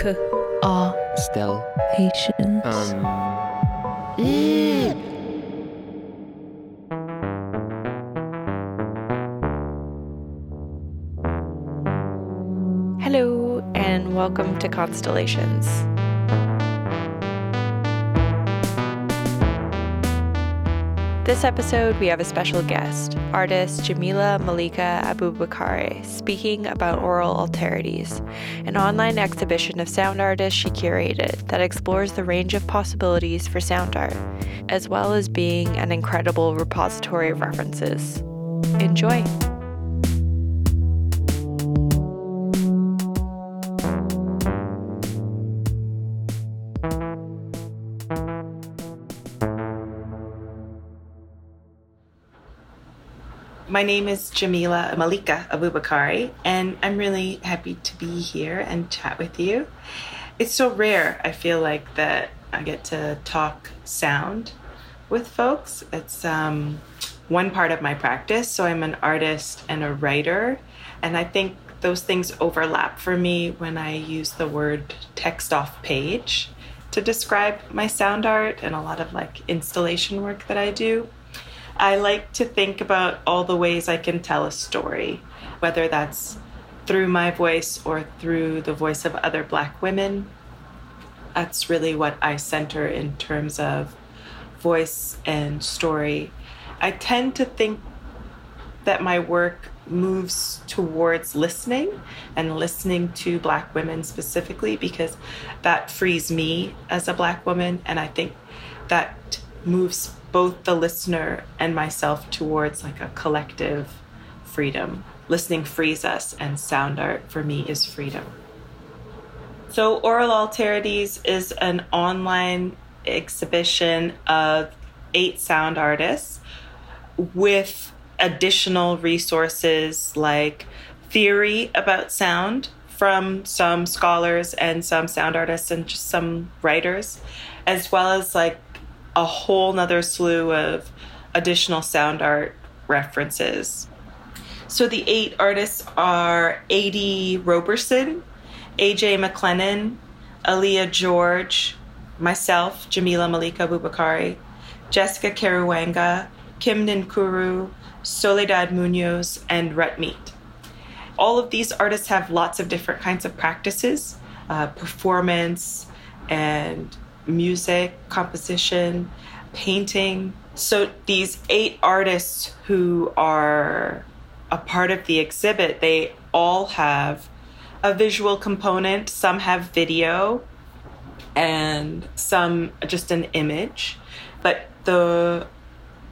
K A Still. patience. Um. Hello, and welcome to Constellations. This episode, we have a special guest, artist Jamila Malika Abubakari, speaking about Aural Alterities, an online exhibition of sound artists she curated that explores the range of possibilities for sound art, as well as being an incredible repository of references. Enjoy! My name is Jamila Malika Abubakari, and I'm really happy to be here and chat with you. It's so rare, I feel like, that I get to talk sound with folks. It's um, one part of my practice. So I'm an artist and a writer, and I think those things overlap for me when I use the word text off page to describe my sound art and a lot of like installation work that I do. I like to think about all the ways I can tell a story, whether that's through my voice or through the voice of other Black women. That's really what I center in terms of voice and story. I tend to think that my work moves towards listening and listening to Black women specifically because that frees me as a Black woman. And I think that moves both the listener and myself towards like a collective freedom. Listening frees us, and sound art for me is freedom. So, Aural Alterities is an online exhibition of eight sound artists with additional resources like theory about sound from some scholars and some sound artists and just some writers, as well as like a whole nother slew of additional sound art references. So the eight artists are A.D. Roberson, A.J. McLennan, Aaliyah George, myself, Jamila Malika Bubakari, Jessica Karuhanga, Kim Ninkuru, Soledad Munoz, and Rut Meat. All of these artists have lots of different kinds of practices, uh, performance and music, composition, painting. So these eight artists who are a part of the exhibit, they all have a visual component. Some have video and some just an image. But the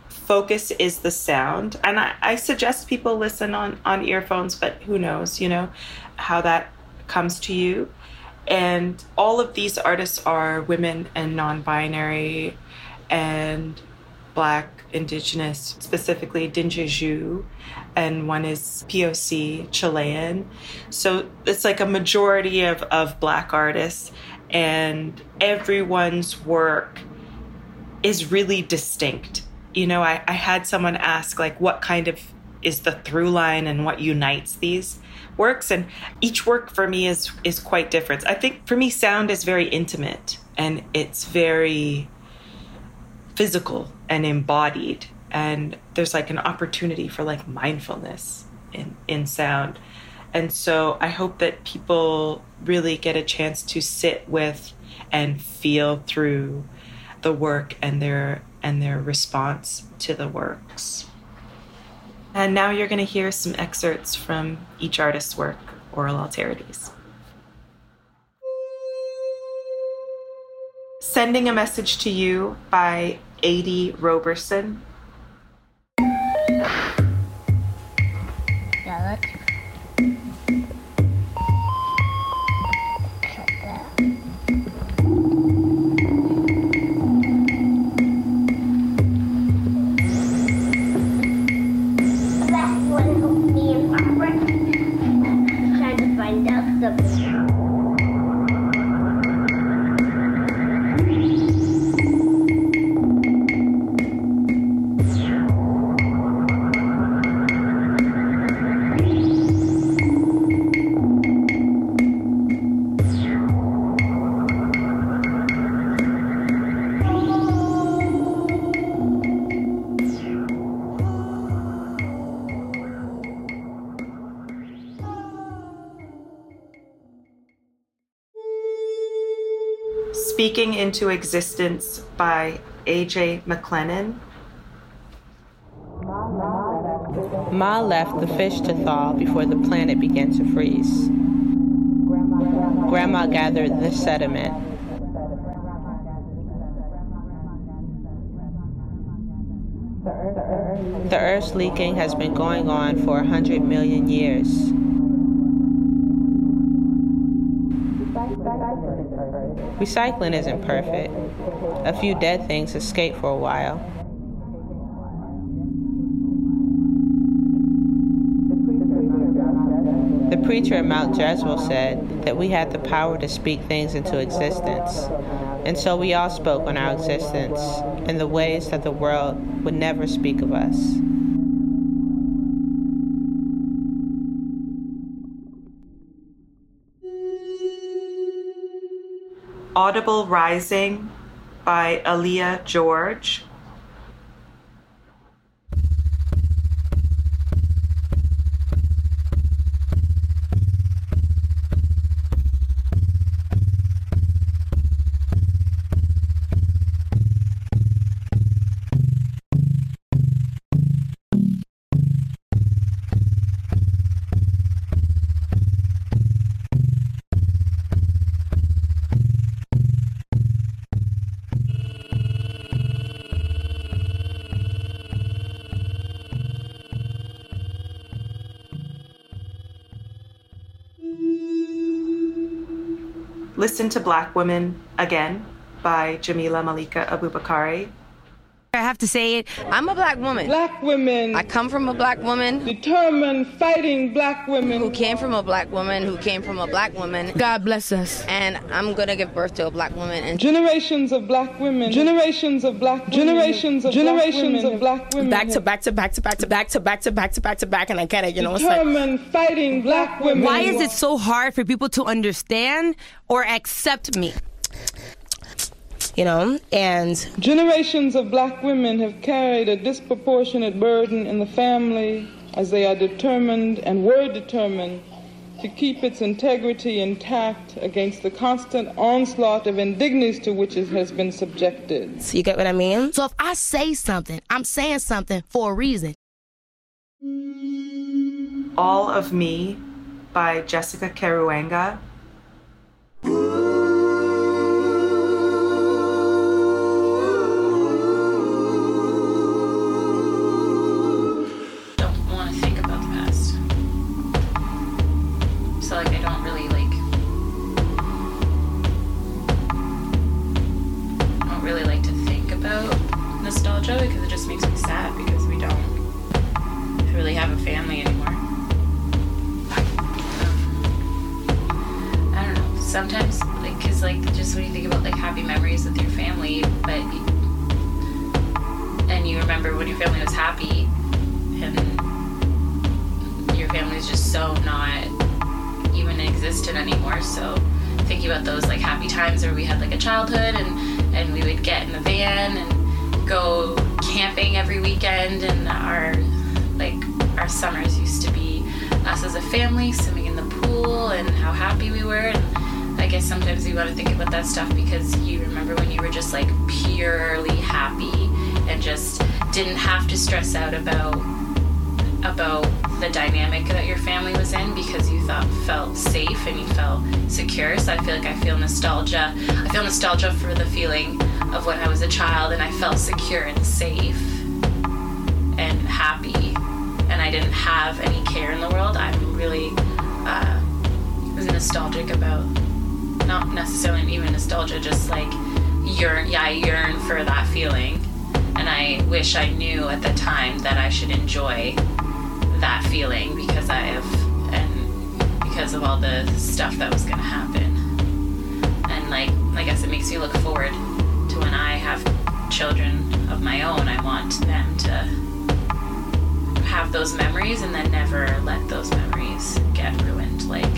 focus is the sound. And I, I suggest people listen on, on earphones, but who knows, you know, how that comes to you. And all of these artists are women and non binary and black, indigenous, specifically Dinjaju, and one is POC, Chilean. So it's like a majority of, of black artists, and everyone's work is really distinct. You know, I, I had someone ask, like, what kind of is the through line and what unites these? Works and each work for me is is quite different. I think for me sound is very intimate and it's very physical and embodied and there's like an opportunity for like mindfulness in in sound. And so i hope that people really get a chance to sit with and feel through the work and their and their response to the works and now you're going to hear some excerpts from each artist's work, Aural Alterities. Sending a Message to You by A.D. Roberson. Into Existence by A.J. McLennan. Ma left the fish to thaw before the planet began to freeze. Grandma gathered the sediment. The Earth's leaking has been going on for a hundred million years. Recycling isn't perfect. A few dead things escape for a while. The preacher at Mount Jezreel said that we had the power to speak things into existence. And so we all spoke on our existence in the ways that the world would never speak of us. Audible Rising by Aaliyah George. Listen to Black Women Again by Jamila Malika Abubakari. I have to say it. I'm a black woman. Black women. I come from a black woman. Determined, fighting black women. Who came from a black woman, who came from a black woman. God bless us. And I'm gonna give birth to a black woman. And generations of black women. Generations of black women. Generations of generations of black women. Back to back to back to back to back to back to back to back to back, and I get it. You know, determined, like, Determined, fighting black women. Why is it so hard for people to understand or accept me? You know, and generations of black women have carried a disproportionate burden in the family as they are determined and were determined to keep its integrity intact against the constant onslaught of indignities to which it has been subjected. So you get what I mean? So if I say something, I'm saying something for a reason. All of Me by Jessica Karuhanga. Even existent anymore. So thinking about those like happy times where we had like a childhood and and we would get in the van and go camping every weekend and our like our summers used to be us as a family swimming in the pool and how happy we were and I guess sometimes you want to think about that stuff because you remember when you were just like purely happy and just didn't have to stress out about about the dynamic that your family was in because you thought felt safe and you felt secure. So I feel like I feel nostalgia. I feel nostalgia for the feeling of when I was a child and I felt secure and safe and happy and I didn't have any care in the world. I'm really uh, was nostalgic about not necessarily even nostalgia, just like yearn. Yeah, I yearn for that feeling, and I wish I knew at the time that I should enjoy that feeling because I have and because of all the stuff that was going to happen. And like I guess it makes me look forward to when I have children of my own. I want them to have those memories and then never let those memories get ruined like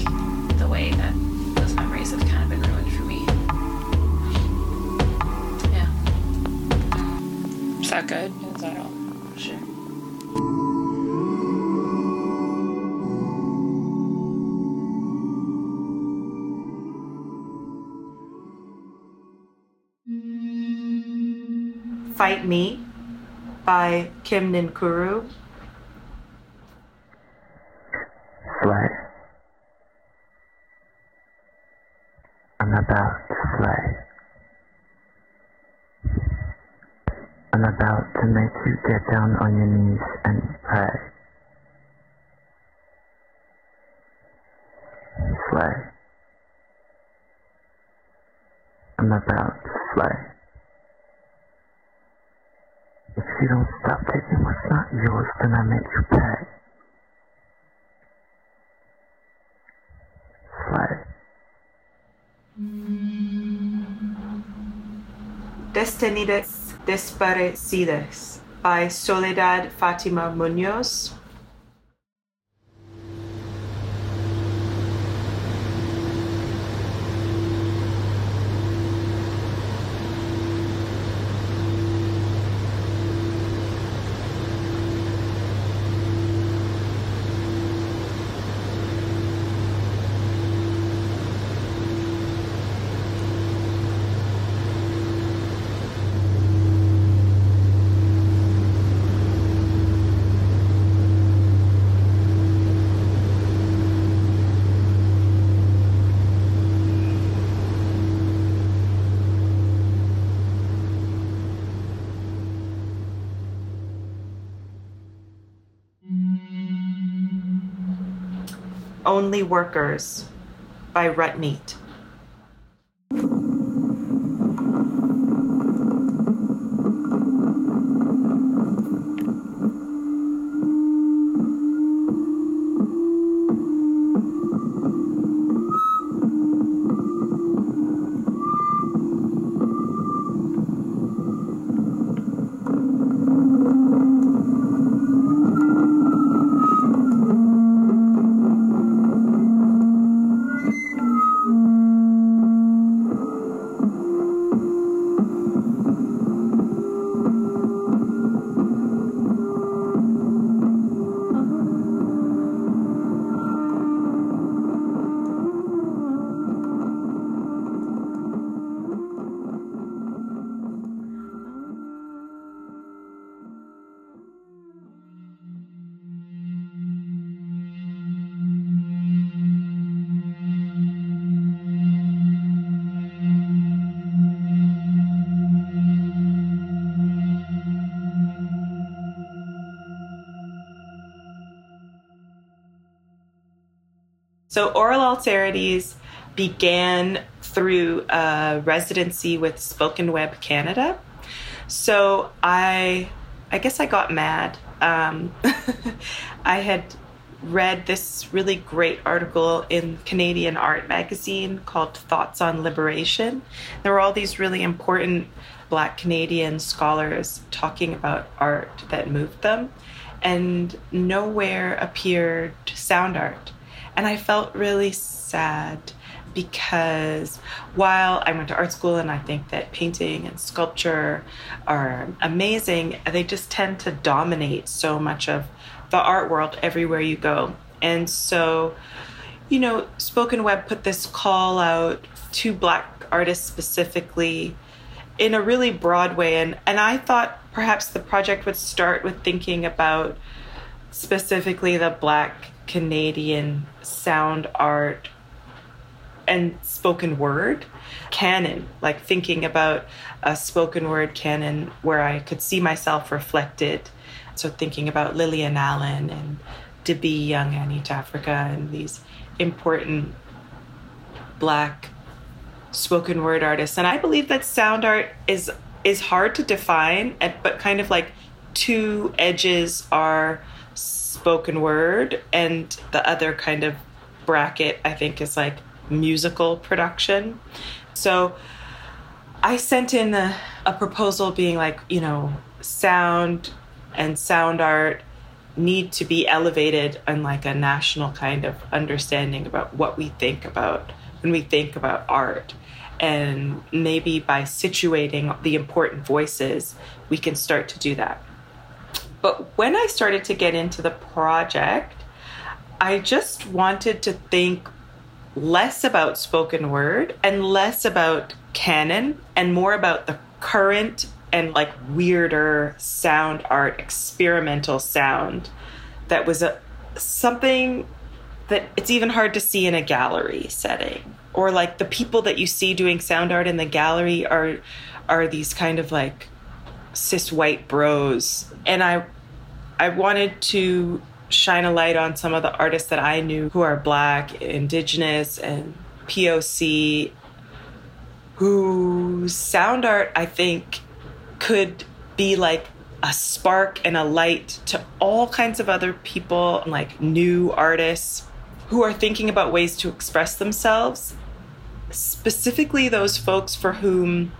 the way that those memories have kind of been ruined for me. Yeah. Is that good? Is that all? Fight Me by Kim Ninkuru. Slay. I'm about to slay. I'm about to make you get down on your knees and Destinidas Desparecidas by Soledad Fatima Munoz. Only Workers by Rutneat. So, Aural Alterities began through a residency with Spoken Web Canada. So, I, I guess I got mad. Um, I had read this really great article in Canadian Art Magazine called Thoughts on Liberation. There were all these really important Black Canadian scholars talking about art that moved them, and nowhere appeared sound art. And I felt really sad because while I went to art school and I think that painting and sculpture are amazing, they just tend to dominate so much of the art world everywhere you go. And so, you know, Spoken Web put this call out to Black artists specifically in a really broad way. And, and I thought perhaps the project would start with thinking about specifically the Black Canadian sound art and spoken word canon, like thinking about a spoken word canon where I could see myself reflected. So thinking about Lillian Allen and d'bi.young, Annie Africa, and these important black spoken word artists. And I believe that sound art is is hard to define, but kind of like two edges are spoken word, and the other kind of bracket, I think, is like musical production. So I sent in a, a proposal being like, you know, sound and sound art need to be elevated on like a national kind of understanding about what we think about when we think about art. And maybe by situating the important voices, we can start to do that. But when I started to get into the project, I just wanted to think less about spoken word and less about canon and more about the current and like weirder sound art, experimental sound that was a something that it's even hard to see in a gallery setting. Or like the people that you see doing sound art in the gallery are are these kind of like cis white bros and i i wanted to shine a light on some of the artists that i knew who are black indigenous and poc whose sound art i think could be like a spark and a light to all kinds of other people like new artists who are thinking about ways to express themselves, specifically those folks for whom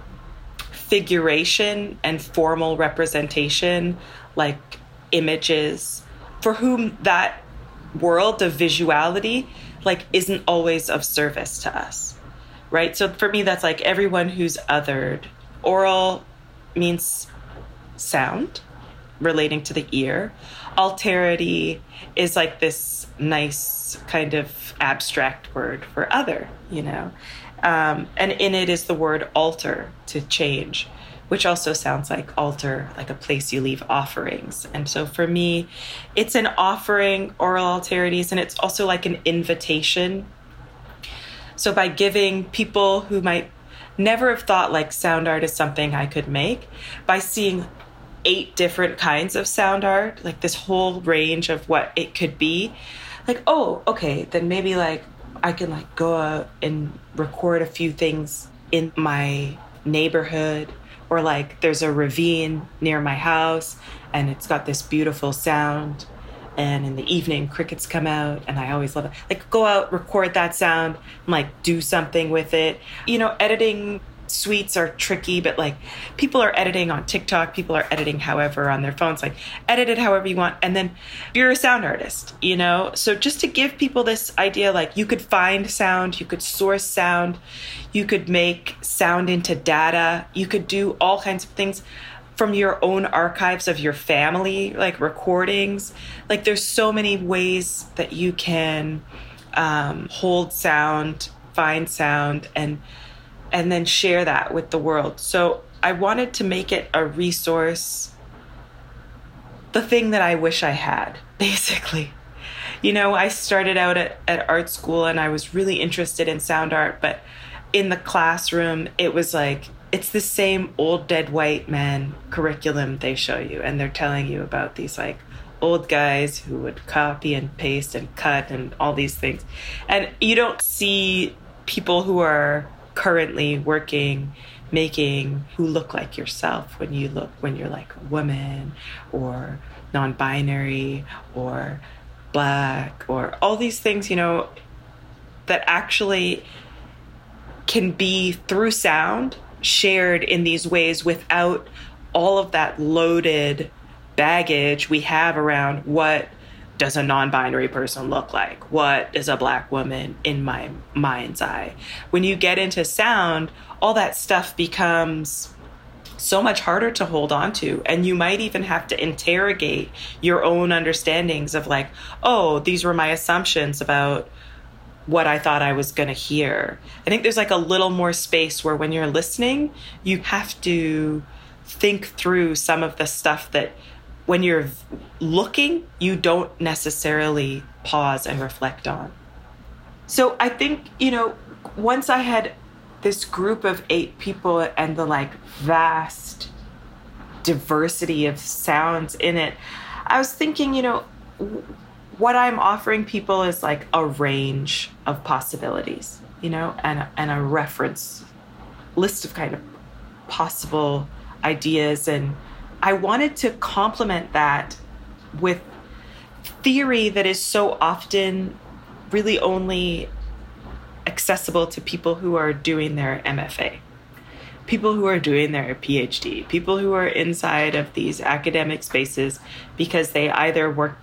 figuration and formal representation, like images, for whom that world of visuality like isn't always of service to us. Right? So for me that's like everyone who's othered. Aural means sound relating to the ear. Alterity is like this nice kind of abstract word for other, you know. Um, and in it is the word altar to change, which also sounds like altar, like a place you leave offerings. And so for me, it's an offering, aural alterities, and it's also like an invitation. So by giving people who might never have thought like sound art is something I could make, by seeing eight different kinds of sound art, like this whole range of what it could be. Like, oh, okay, then maybe like I can like go out and record a few things in my neighborhood or like there's a ravine near my house and it's got this beautiful sound and in the evening crickets come out and i always love it. Like go out record that sound and like do something with it. You know editing suites are tricky, but like people are editing on TikTok, people are editing however on their phones, like edit it however you want. And then you're a sound artist, you know? So just to give people this idea, like you could find sound, you could source sound, you could make sound into data, you could do all kinds of things from your own archives of your family, like recordings. Like there's so many ways that you can um, hold sound, find sound, and and then share that with the world. So I wanted to make it a resource, the thing that I wish I had, basically. You know, I started out at, at art school and I was really interested in sound art, but in the classroom, it was like, it's the same old dead white man curriculum they show you, and they're telling you about these like old guys who would copy and paste and cut and all these things. And you don't see people who are currently working making who look like yourself when you look when you're like a woman or non-binary or black or all these things you know that actually can be through sound shared in these ways without all of that loaded baggage we have around what does a non-binary person look like what is a black woman in my mind's eye when you get into sound all that stuff becomes so much harder to hold on to and you might even have to interrogate your own understandings of like oh these were my assumptions about what I thought I was going to hear. I think there's like a little more space where when you're listening, you have to think through some of the stuff that when you're looking, you don't necessarily pause and reflect on. So I think, you know, once I had this group of eight people and the like vast diversity of sounds in it, I was thinking, you know, what I'm offering people is like a range of possibilities, you know, and, and a reference list of kind of possible ideas and I wanted to complement that with theory that is so often really only accessible to people who are doing their MFA, people who are doing their PhD, people who are inside of these academic spaces because they either work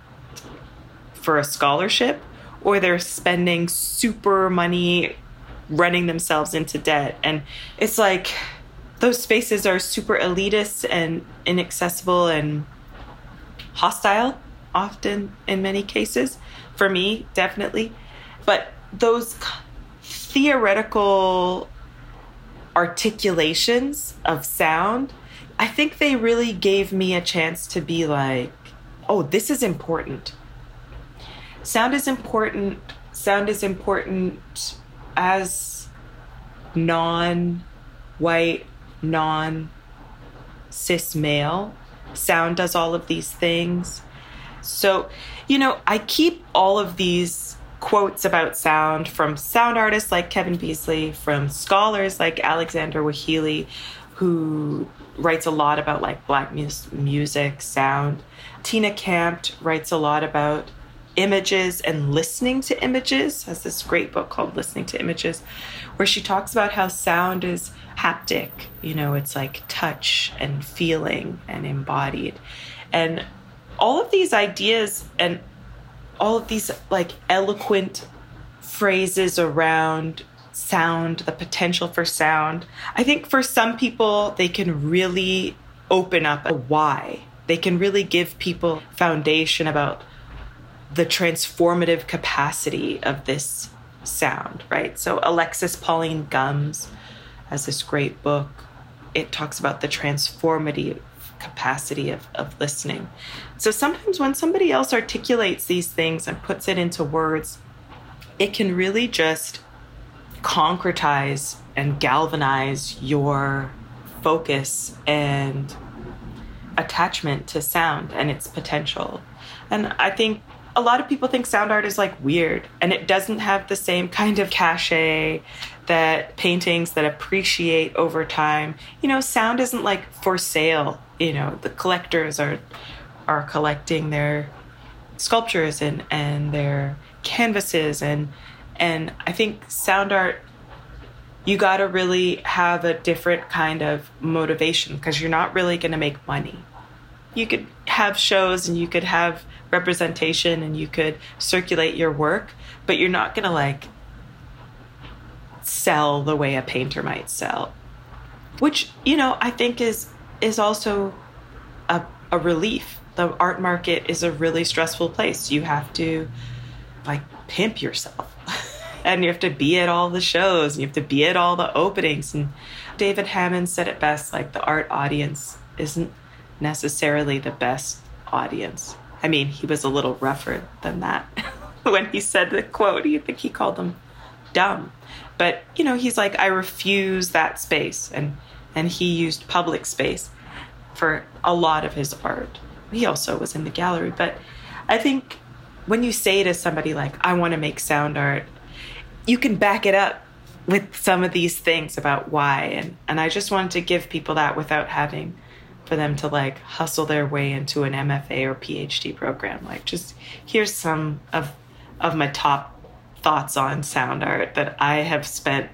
for a scholarship or they're spending super money running themselves into debt. And it's like, those spaces are super elitist and inaccessible and hostile often in many cases for me definitely but those theoretical articulations of sound I think they really gave me a chance to be like, oh, this is important. Sound is important. Sound is important as non white, non cis male. Sound does all of these things. So, you know, I keep all of these quotes about sound from sound artists like Kevin Beasley, from scholars like Alexander Weheliye, who writes a lot about like black mus- music, sound. Tina Campt writes a lot about images and listening to images, has this great book called Listening to Images, where she talks about how sound is haptic, you know, it's like touch and feeling and embodied. And all of these ideas and all of these like eloquent phrases around sound, the potential for sound. I think for some people, they can really open up a why. They can really give people foundation about the transformative capacity of this sound, right? So Alexis Pauline Gumbs has this great book. It talks about the transformative capacity of, of listening. So sometimes when somebody else articulates these things and puts it into words, it can really just concretize and galvanize your focus and attachment to sound and its potential. And I think a lot of people think sound art is like weird and it doesn't have the same kind of cachet that paintings that appreciate over time. You know, sound isn't like for sale. You know, the collectors are are collecting their sculptures and and their canvases and and I think sound art, you got to really have a different kind of motivation because you're not really going to make money. You could have shows and you could have representation and you could circulate your work, but you're not going to like sell the way a painter might sell. Which, you know, I think is is also a, a relief. The art market is a really stressful place. You have to like pimp yourself. and you have to be at all the shows and you have to be at all the openings and david hammons said it best like the art audience isn't necessarily the best audience i mean he was a little rougher than that when he said the quote you think he called them dumb but you know he's like i refuse that space and and he used public space for a lot of his art. He also was in the gallery. But i think when you say to somebody like i want to make sound art you can back it up with some of these things about why. And and I just wanted to give people that without having for them to like hustle their way into an MFA or PhD program. Like just here's some of of my top thoughts on sound art that I have spent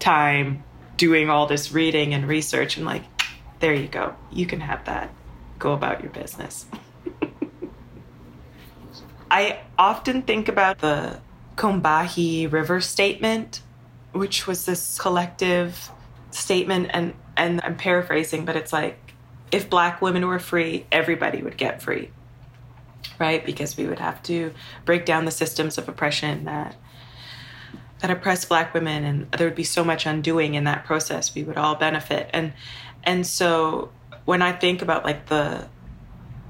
time doing all this reading and research and like there you go. You can have that. Go about your business. I often think about the Combahee River Statement, which was this collective statement, and and I'm paraphrasing, but it's like if black women were free, everybody would get free, right? Because we would have to break down the systems of oppression that that oppress black women, and there would be so much undoing in that process. We would all benefit, and and so when I think about like the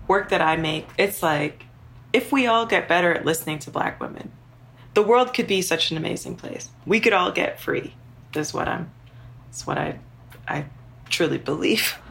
work that I make, it's like if we all get better at listening to black women the world could be such an amazing place. We could all get free. Is what I'm. That's what I, I truly believe.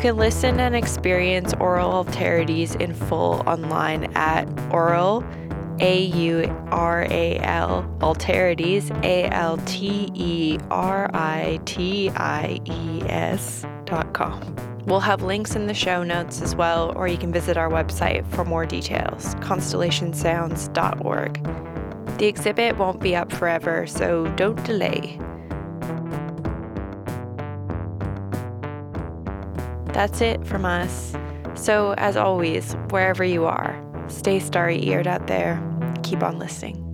can listen and experience aural Alterities in full online at aural A U R A L, Alterities, A L T E R I T I E S dot com. We'll have links in the show notes as well, or you can visit our website for more details, constellationsounds.org. The exhibit won't be up forever, so don't delay. That's it from us. So, as always, wherever you are, stay starry eared out there. Keep on listening.